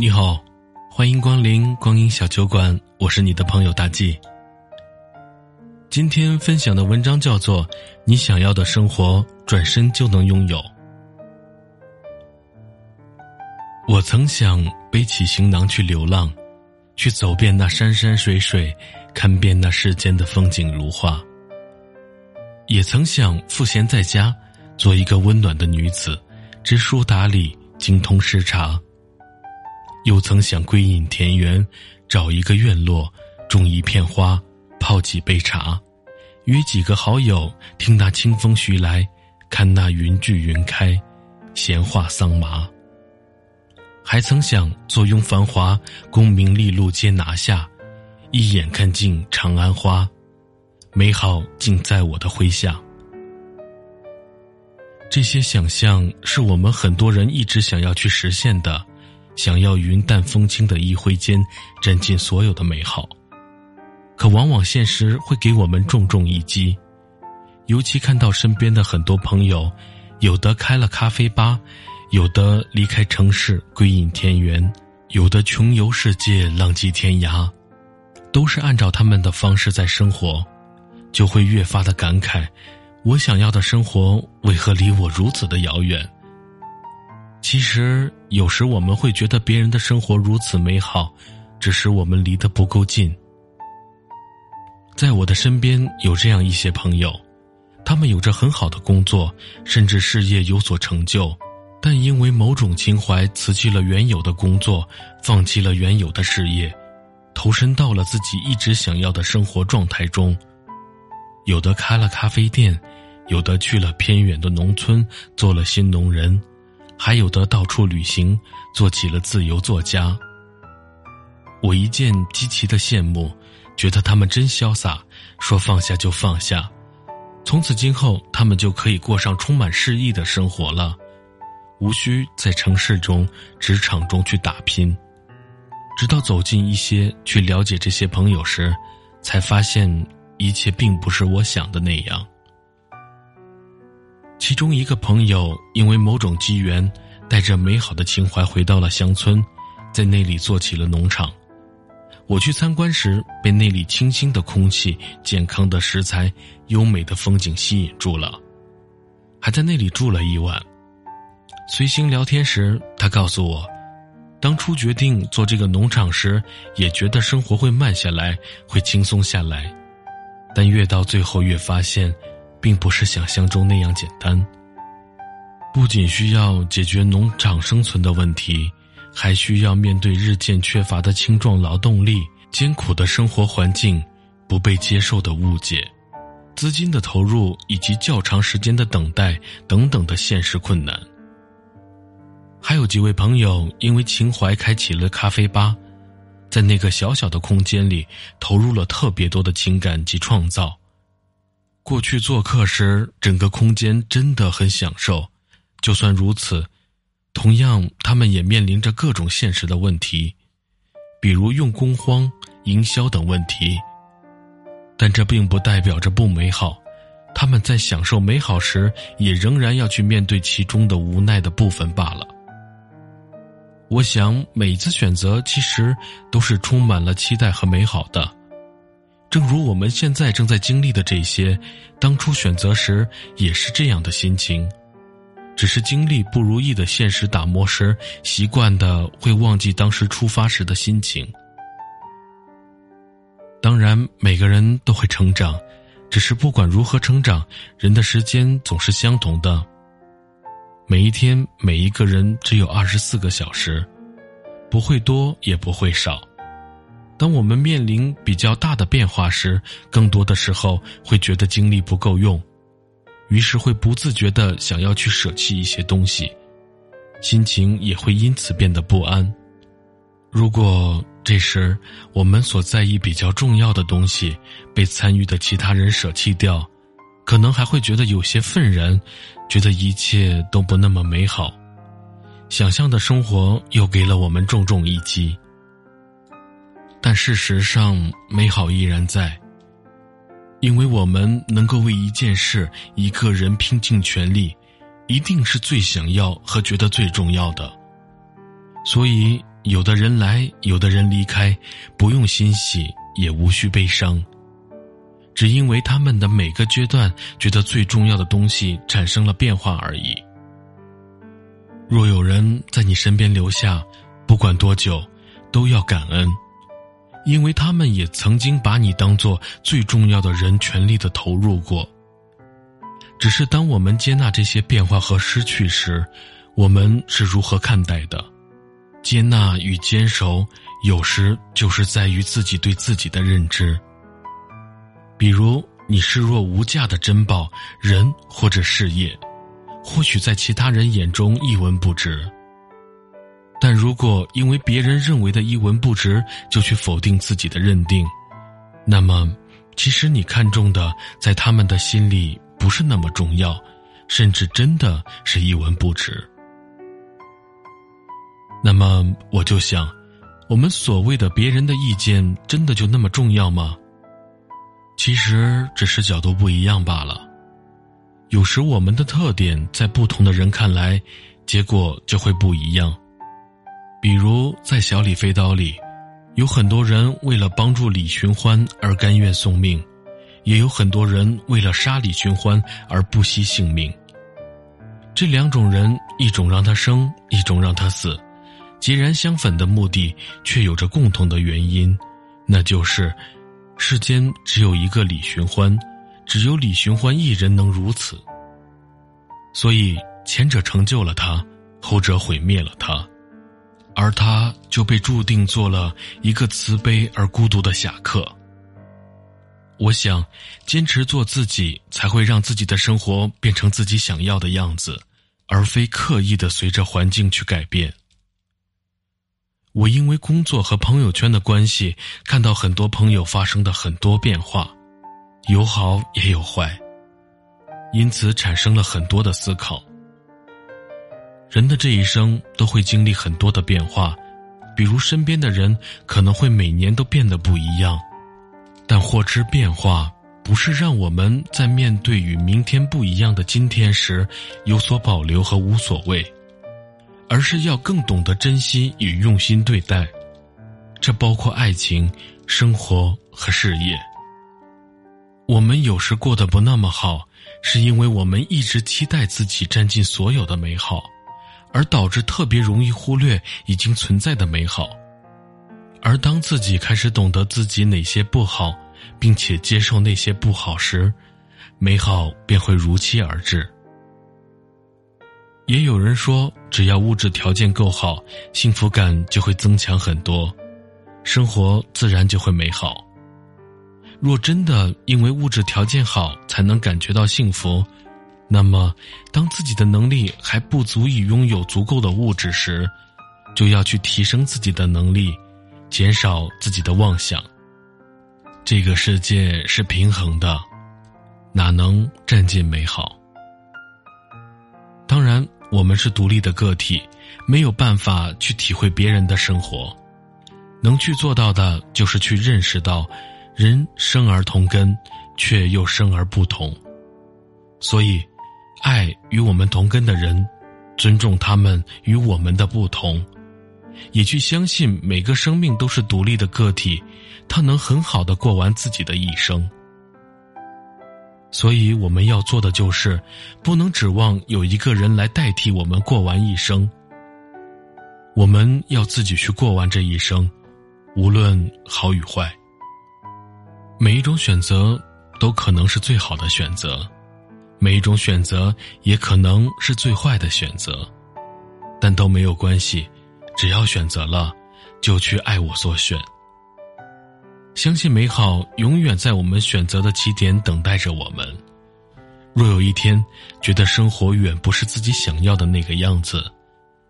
你好，欢迎光临光阴小酒馆，我是你的朋友大 G。今天分享的文章叫做《你想要的生活转身就能拥有》。我曾想背起行囊去流浪，去走遍那山山水水，看遍那世间的风景如画。也曾想赋闲在家，做一个温暖的女子，知书达理，精通诗茶。又曾想归隐田园，找一个院落，种一片花，泡几杯茶，约几个好友，听那清风徐来，看那云聚云开，闲话桑麻。还曾想坐拥繁华，功名利禄皆拿下，一眼看尽长安花，美好尽在我的麾下。这些想象是我们很多人一直想要去实现的。想要云淡风轻的一挥间，占尽所有的美好，可往往现实会给我们重重一击。尤其看到身边的很多朋友，有的开了咖啡吧，有的离开城市归隐田园，有的穷游世界浪迹天涯，都是按照他们的方式在生活，就会越发的感慨：我想要的生活为何离我如此的遥远？其实，有时我们会觉得别人的生活如此美好，只是我们离得不够近。在我的身边有这样一些朋友，他们有着很好的工作，甚至事业有所成就，但因为某种情怀，辞去了原有的工作，放弃了原有的事业，投身到了自己一直想要的生活状态中。有的开了咖啡店，有的去了偏远的农村做了新农人。还有的到处旅行，做起了自由作家。我一见极其的羡慕，觉得他们真潇洒，说放下就放下，从此今后他们就可以过上充满诗意的生活了，无需在城市中、职场中去打拼。直到走近一些，去了解这些朋友时，才发现一切并不是我想的那样。其中一个朋友因为某种机缘，带着美好的情怀回到了乡村，在那里做起了农场。我去参观时，被那里清新的空气、健康的食材、优美的风景吸引住了，还在那里住了一晚。随行聊天时，他告诉我，当初决定做这个农场时，也觉得生活会慢下来，会轻松下来，但越到最后，越发现。并不是想象中那样简单。不仅需要解决农场生存的问题，还需要面对日渐缺乏的青壮劳动力、艰苦的生活环境、不被接受的误解、资金的投入以及较长时间的等待等等的现实困难。还有几位朋友因为情怀开启了咖啡吧，在那个小小的空间里投入了特别多的情感及创造。过去做客时，整个空间真的很享受。就算如此，同样他们也面临着各种现实的问题，比如用工荒、营销等问题。但这并不代表着不美好，他们在享受美好时，也仍然要去面对其中的无奈的部分罢了。我想，每次选择其实都是充满了期待和美好的。正如我们现在正在经历的这些，当初选择时也是这样的心情，只是经历不如意的现实打磨时，习惯的会忘记当时出发时的心情。当然，每个人都会成长，只是不管如何成长，人的时间总是相同的。每一天，每一个人只有二十四个小时，不会多也不会少。当我们面临比较大的变化时，更多的时候会觉得精力不够用，于是会不自觉的想要去舍弃一些东西，心情也会因此变得不安。如果这时我们所在意比较重要的东西被参与的其他人舍弃掉，可能还会觉得有些愤然，觉得一切都不那么美好，想象的生活又给了我们重重一击。但事实上，美好依然在，因为我们能够为一件事、一个人拼尽全力，一定是最想要和觉得最重要的。所以，有的人来，有的人离开，不用欣喜，也无需悲伤。只因为他们的每个阶段觉得最重要的东西产生了变化而已。若有人在你身边留下，不管多久，都要感恩，因为他们也曾经把你当做最重要的人，全力的投入过。只是当我们接纳这些变化和失去时，我们是如何看待的？接纳与坚守，有时就是在于自己对自己的认知。比如，你视若无价的珍宝，人或者事业。或许在其他人眼中一文不值，但如果因为别人认为的一文不值就去否定自己的认定，那么其实你看中的在他们的心里不是那么重要，甚至真的是一文不值。那么我就想，我们所谓的别人的意见真的就那么重要吗？其实只是角度不一样罢了。有时我们的特点在不同的人看来，结果就会不一样。比如在《小李飞刀》里，有很多人为了帮助李寻欢而甘愿送命，也有很多人为了杀李寻欢而不惜性命。这两种人，一种让他生，一种让他死，截然相反的目的，却有着共同的原因，那就是世间只有一个李寻欢。只有李寻欢一人能如此，所以前者成就了他，后者毁灭了他，而他就被注定做了一个慈悲而孤独的侠客。我想，坚持做自己，才会让自己的生活变成自己想要的样子，而非刻意的随着环境去改变。我因为工作和朋友圈的关系，看到很多朋友发生的很多变化。有好也有坏，因此产生了很多的思考。人的这一生都会经历很多的变化，比如身边的人可能会每年都变得不一样，但获知变化不是让我们在面对与明天不一样的今天时有所保留和无所谓，而是要更懂得珍惜与用心对待。这包括爱情、生活和事业。我们有时过得不那么好，是因为我们一直期待自己占尽所有的美好，而导致特别容易忽略已经存在的美好。而当自己开始懂得自己哪些不好，并且接受那些不好时，美好便会如期而至。也有人说，只要物质条件够好，幸福感就会增强很多，生活自然就会美好。若真的因为物质条件好才能感觉到幸福，那么当自己的能力还不足以拥有足够的物质时，就要去提升自己的能力，减少自己的妄想。这个世界是平衡的，哪能占尽美好？当然，我们是独立的个体，没有办法去体会别人的生活，能去做到的就是去认识到。人生而同根，却又生而不同，所以，爱与我们同根的人，尊重他们与我们的不同，也去相信每个生命都是独立的个体，他能很好的过完自己的一生。所以，我们要做的就是，不能指望有一个人来代替我们过完一生，我们要自己去过完这一生，无论好与坏。每一种选择都可能是最好的选择，每一种选择也可能是最坏的选择，但都没有关系，只要选择了，就去爱我所选。相信美好永远在我们选择的起点等待着我们。若有一天觉得生活远不是自己想要的那个样子，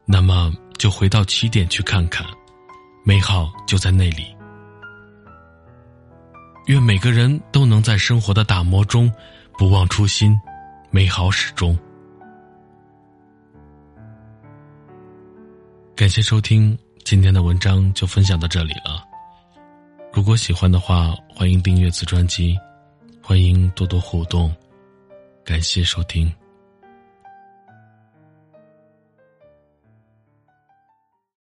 那么就回到起点去看看，美好就在那里。愿每个人都能在生活的打磨中不忘初心，美好始终。感谢收听今天的文章，就分享到这里了。如果喜欢的话，欢迎订阅此专辑，欢迎多多互动。感谢收听。